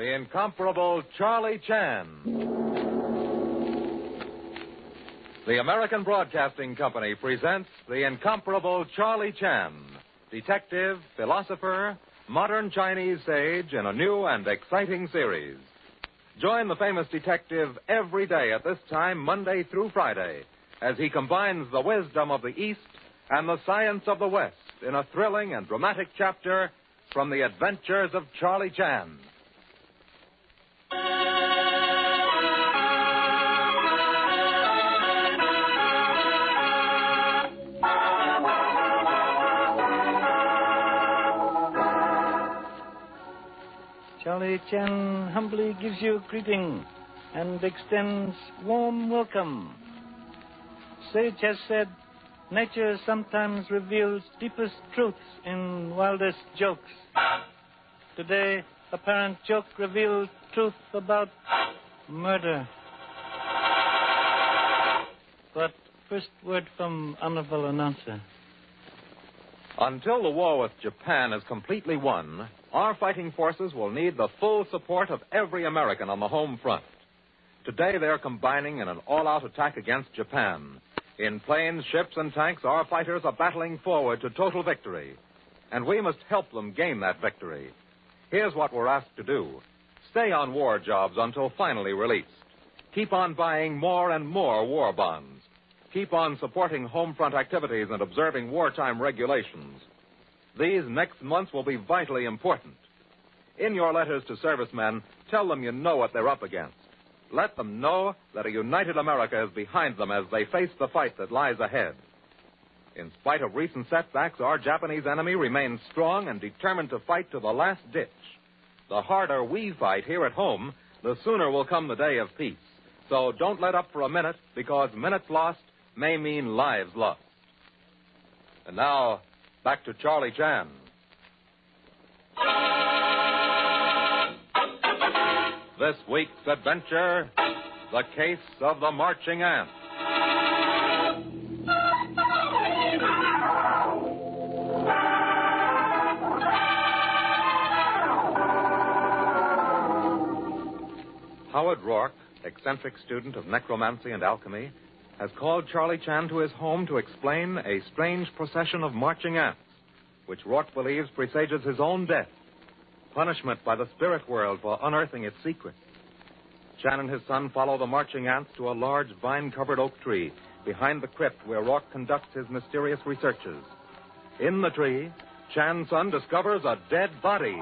the incomparable Charlie Chan. The American Broadcasting Company presents the incomparable Charlie Chan, detective, philosopher, modern Chinese sage in a new and exciting series. Join the famous detective every day at this time, Monday through Friday, as he combines the wisdom of the East and the science of the West in a thrilling and dramatic chapter from the adventures of Charlie Chan. Chan humbly gives you greeting and extends warm welcome. Sage has said, nature sometimes reveals deepest truths in wildest jokes. Today, apparent joke reveals truth about murder. But first word from honorable announcer. Until the war with Japan is completely won, our fighting forces will need the full support of every American on the home front. Today, they're combining in an all out attack against Japan. In planes, ships, and tanks, our fighters are battling forward to total victory. And we must help them gain that victory. Here's what we're asked to do stay on war jobs until finally released. Keep on buying more and more war bonds. Keep on supporting home front activities and observing wartime regulations. These next months will be vitally important. In your letters to servicemen, tell them you know what they're up against. Let them know that a united America is behind them as they face the fight that lies ahead. In spite of recent setbacks, our Japanese enemy remains strong and determined to fight to the last ditch. The harder we fight here at home, the sooner will come the day of peace. So don't let up for a minute, because minutes lost may mean lives lost. And now, back to Charlie Chan. This week's adventure The Case of the Marching Ant. Howard Rourke, eccentric student of necromancy and alchemy, has called Charlie Chan to his home to explain a strange procession of marching ants, which Rourke believes presages his own death, punishment by the spirit world for unearthing its secret. Chan and his son follow the marching ants to a large vine covered oak tree behind the crypt where Rourke conducts his mysterious researches. In the tree, Chan's son discovers a dead body.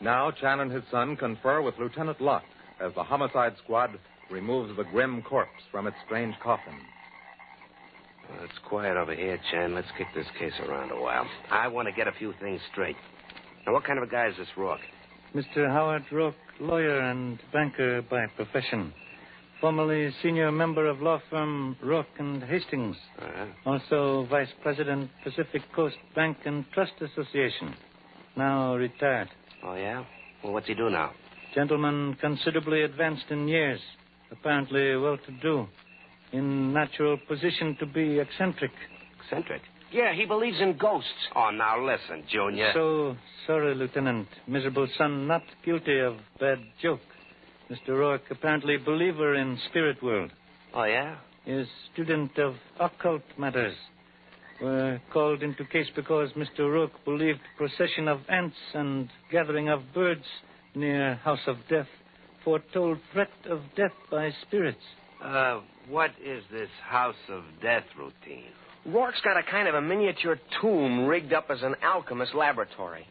Now, Chan and his son confer with Lieutenant Locke as the homicide squad removes the grim corpse from its strange coffin. Well, it's quiet over here, Chan. Let's kick this case around a while. I want to get a few things straight. Now, what kind of a guy is this Rourke? Mr. Howard Rourke, lawyer and banker by profession. Formerly senior member of law firm Rourke and Hastings. Uh-huh. Also vice president, Pacific Coast Bank and Trust Association. Now retired. Oh, yeah? Well, what's he do now? Gentleman considerably advanced in years. Apparently well to do. In natural position to be eccentric. Eccentric? Yeah, he believes in ghosts. Oh, now listen, Junior. So sorry, Lieutenant. Miserable son not guilty of bad joke. Mr. Rourke apparently believer in spirit world. Oh, yeah? Is student of occult matters. Were called into case because Mr. Rourke believed procession of ants and gathering of birds near House of Death foretold threat of death by spirits. Uh, what is this House of Death routine? Rourke's got a kind of a miniature tomb rigged up as an alchemist laboratory.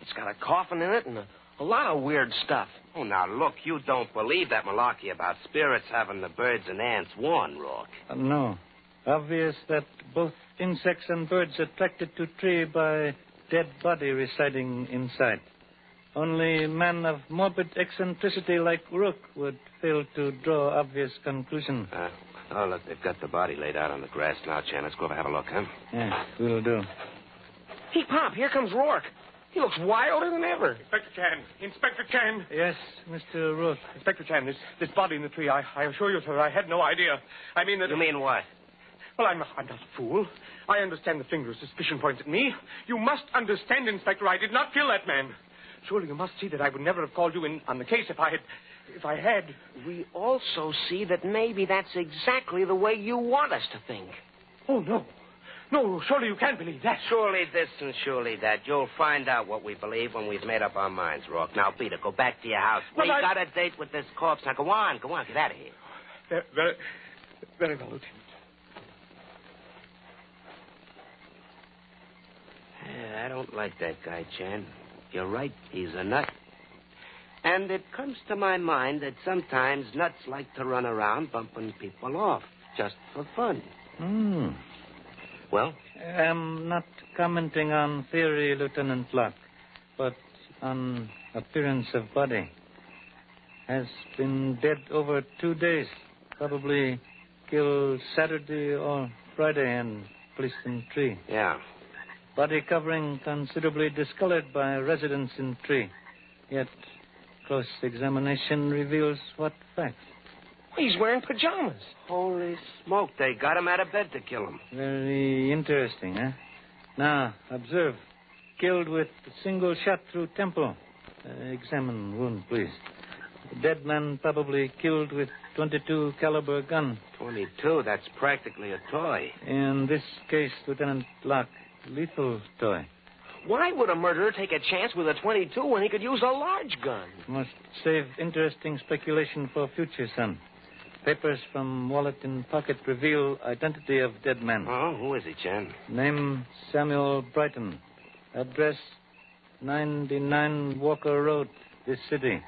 It's got a coffin in it and a, a lot of weird stuff. Oh, now look, you don't believe that malarkey about spirits having the birds and ants warn, Rourke. Uh, no. Obvious that both insects and birds attracted to tree by dead body residing inside. Only men of morbid eccentricity like Rourke would fail to draw obvious conclusion. Uh, oh, look, they've got the body laid out on the grass now, Chan. Let's go over and have a look, huh? Yeah, we'll do. Hey, Pop, here comes Rourke. He looks wilder than ever. Inspector Chan. Inspector Chan. Yes, Mr. Rourke. Inspector Chan, this, this body in the tree, I, I assure you, sir, I had no idea. I mean that. You mean what? Well, I'm, I'm not a fool. I understand the finger of suspicion points at me. You must understand, Inspector, I did not kill that man. Surely you must see that I would never have called you in on the case if I had. If I had. We also see that maybe that's exactly the way you want us to think. Oh, no. No, surely you can't believe that. Surely this and surely that. You'll find out what we believe when we've made up our minds, Rourke. Now, Peter, go back to your house. But we I- got a date with this corpse. Now, go on, go on, get out of here. Very, very, very well, Lieutenant. Yeah, I don't like that guy, Chan. You're right, he's a nut. And it comes to my mind that sometimes nuts like to run around bumping people off just for fun. Hmm. Well, I'm not commenting on theory, Lieutenant Locke, but on appearance of body. Has been dead over two days. Probably killed Saturday or Friday and placed in tree. yeah. Body covering considerably discolored by residence in tree. Yet close examination reveals what facts. He's wearing pajamas. Holy smoke, they got him out of bed to kill him. Very interesting, eh? Now, observe. Killed with a single shot through temple. Uh, examine wound, please. The dead man probably killed with 22 caliber gun. 22, that's practically a toy. In this case, Lieutenant Locke, lethal toy. Why would a murderer take a chance with a 22 when he could use a large gun? Must save interesting speculation for future, son. Papers from wallet in pocket reveal identity of dead man. Oh, who is he, Chan? Name Samuel Brighton. Address 99 Walker Road, this city.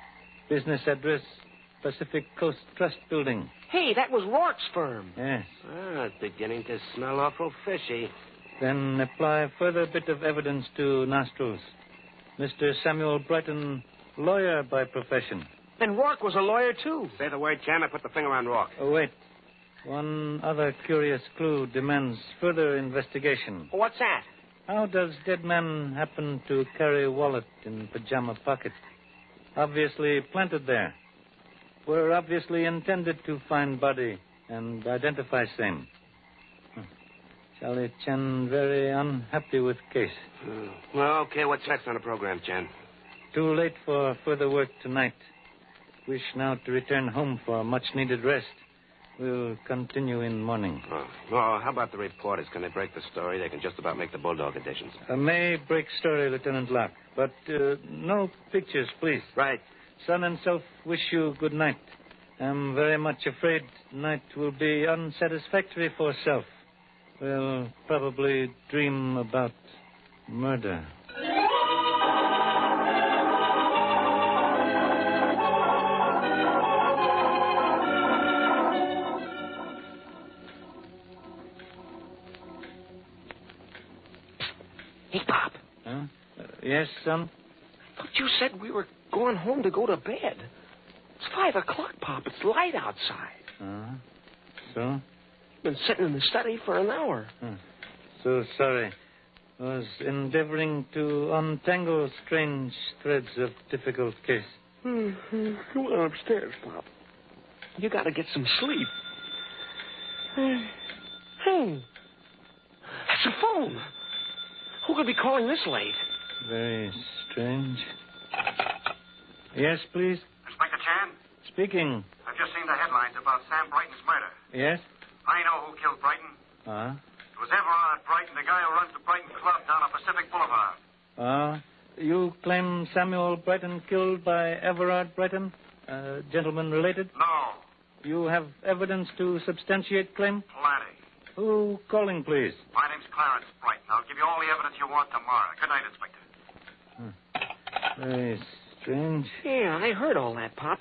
Business address Pacific Coast Trust Building. Hey, that was Rourke's firm. Yes. Ah, it's beginning to smell awful fishy. Then apply further bit of evidence to nostrils. Mr. Samuel Brighton, lawyer by profession. Then Rourke was a lawyer, too. Say the word, Chan, I put the finger on Rourke. Oh, wait. One other curious clue demands further investigation. What's that? How does dead man happen to carry wallet in pajama pocket? Obviously planted there. Were obviously intended to find body and identify same. Charlie Chan very unhappy with case. Hmm. Well, okay, what's next on the program, Chan? Too late for further work tonight. Wish now to return home for much needed rest. We'll continue in morning. Oh. oh, how about the reporters? Can they break the story? They can just about make the Bulldog editions. A may break story, Lieutenant Locke, but uh, no pictures, please. Right. Son and self wish you good night. I'm very much afraid night will be unsatisfactory for self. Will probably dream about murder. Hey, Pop. Huh? Uh, yes, son? I thought you said we were going home to go to bed. It's five o'clock, Pop. It's light outside. Uh, so? Been sitting in the study for an hour. So sorry. I Was endeavoring to untangle strange threads of difficult case. Mm-hmm. Go on upstairs, Pop. You gotta get some sleep. Hey. That's a phone. Who could be calling this late? Very strange. Yes, please. Inspector Chan, Speaking. I've just seen the headlines about Sam Brighton's murder. Yes? I know who killed Brighton. Ah. It was Everard Brighton, the guy who runs the Brighton Club down on Pacific Boulevard. Ah. You claim Samuel Brighton killed by Everard Brighton? Uh, gentleman related? No, You have evidence to substantiate claim? plenty. Who calling, please? My name's Clarence Brighton. I'll give you all the evidence you want tomorrow. Good night, Inspector. Very strange. Yeah, I heard all that, Pop.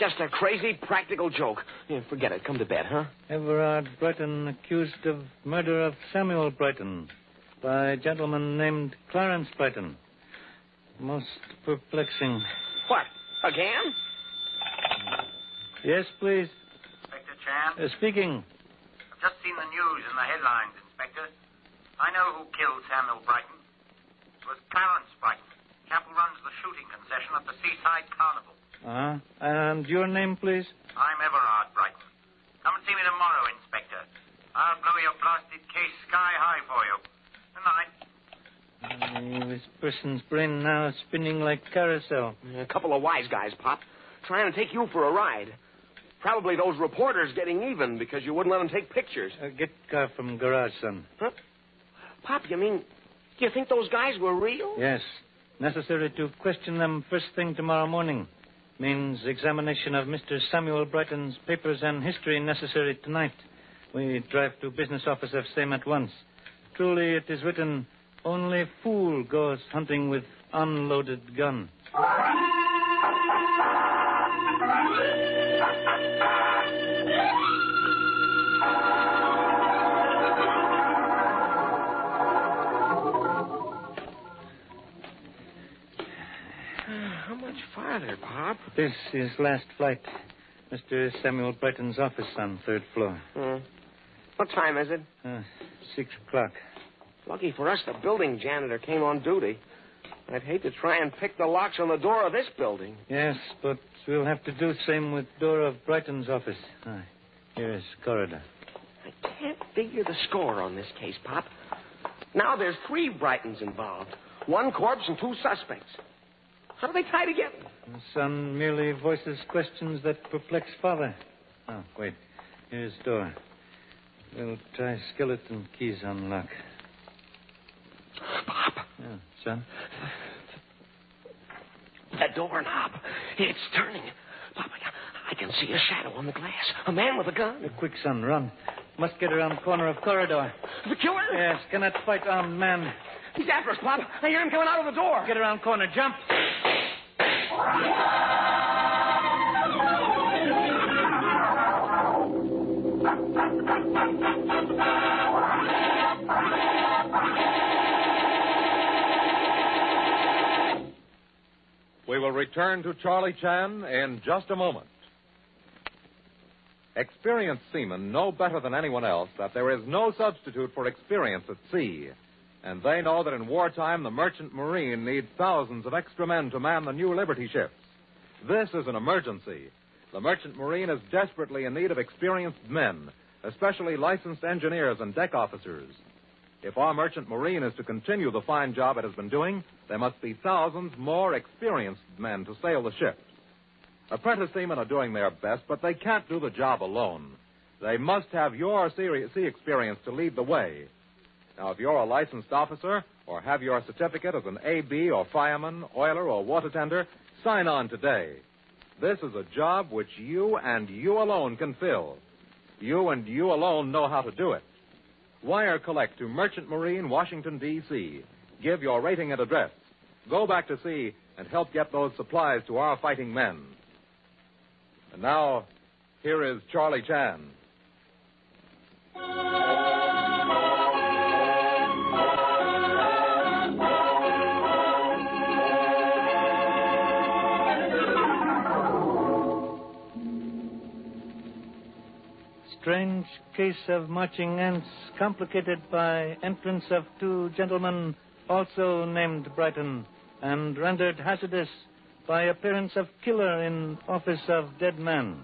Just a crazy practical joke. Yeah, forget it. Come to bed, huh? Everard Brighton accused of murder of Samuel Brighton by a gentleman named Clarence Brighton. Most perplexing. What? Again? Yes, please. Inspector Chan, Uh, speaking. I've just seen the news in the headlines, Inspector. I know who killed Samuel Brighton. It was Clarence Brighton. Chap who runs the shooting concession at the Seaside Carnival. Uh, and your name, please? I'm Everard Brighton. Come and see me tomorrow, Inspector. I'll blow your blasted case sky high for you. Good night. Uh, this person's brain now spinning like carousel. A couple of wise guys, Pop, trying to take you for a ride. Probably those reporters getting even because you wouldn't let them take pictures. Uh, get car from garage, son. Huh? Pop, you mean you think those guys were real? Yes. Necessary to question them first thing tomorrow morning. Means examination of Mr. Samuel Brighton's papers and history necessary tonight. We drive to business office of same at once. Truly, it is written, only fool goes hunting with unloaded gun. This is last flight. Mr. Samuel Brighton's office on third floor. Hmm. What time is it? Uh, six o'clock. Lucky for us, the building janitor came on duty. I'd hate to try and pick the locks on the door of this building. Yes, but we'll have to do same with door of Brighton's office. Ah, here is corridor. I can't figure the score on this case, Pop. Now there's three Brightons involved. One corpse and two suspects. How do they tie together? The son merely voices questions that perplex father. Oh, wait. Here's door. We'll try skeleton keys on lock. Pop, Yeah, son. that doorknob. It's turning. Pop, I, can see a shadow on the glass. A man with a gun. Quick, son, run. Must get around corner of corridor. The killer? Yes, cannot fight armed man. He's after us, Pop. I hear him coming out of the door. Get around corner, jump. We will return to Charlie Chan in just a moment. Experienced seamen know better than anyone else that there is no substitute for experience at sea. And they know that in wartime, the merchant marine needs thousands of extra men to man the new Liberty ships. This is an emergency. The merchant marine is desperately in need of experienced men, especially licensed engineers and deck officers. If our merchant marine is to continue the fine job it has been doing, there must be thousands more experienced men to sail the ships. Apprentice seamen are doing their best, but they can't do the job alone. They must have your sea experience to lead the way. Now, if you're a licensed officer or have your certificate as an AB or fireman, oiler, or water tender, sign on today. This is a job which you and you alone can fill. You and you alone know how to do it. Wire collect to Merchant Marine, Washington, D.C. Give your rating and address. Go back to sea and help get those supplies to our fighting men. And now, here is Charlie Chan. Strange case of marching ants complicated by entrance of two gentlemen also named Brighton and rendered hazardous by appearance of killer in office of dead man.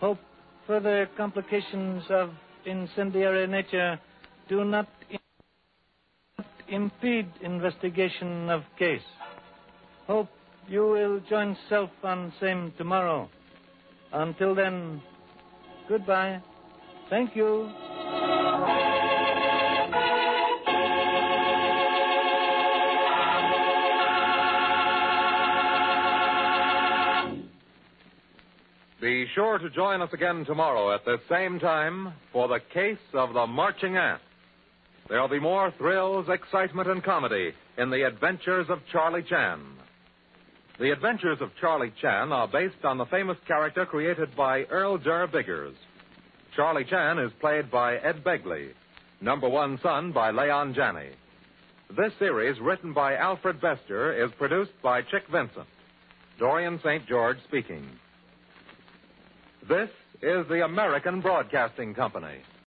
Hope further complications of incendiary nature do not im- impede investigation of case. Hope you will join self on same tomorrow. Until then, goodbye. Thank you. Be sure to join us again tomorrow at the same time for the case of the marching ant. There'll be more thrills, excitement, and comedy in the adventures of Charlie Chan. The adventures of Charlie Chan are based on the famous character created by Earl Derr Biggers. Charlie Chan is played by Ed Begley, number one son by Leon Janney. This series, written by Alfred Bester, is produced by Chick Vincent. Dorian St. George speaking. This is the American Broadcasting Company.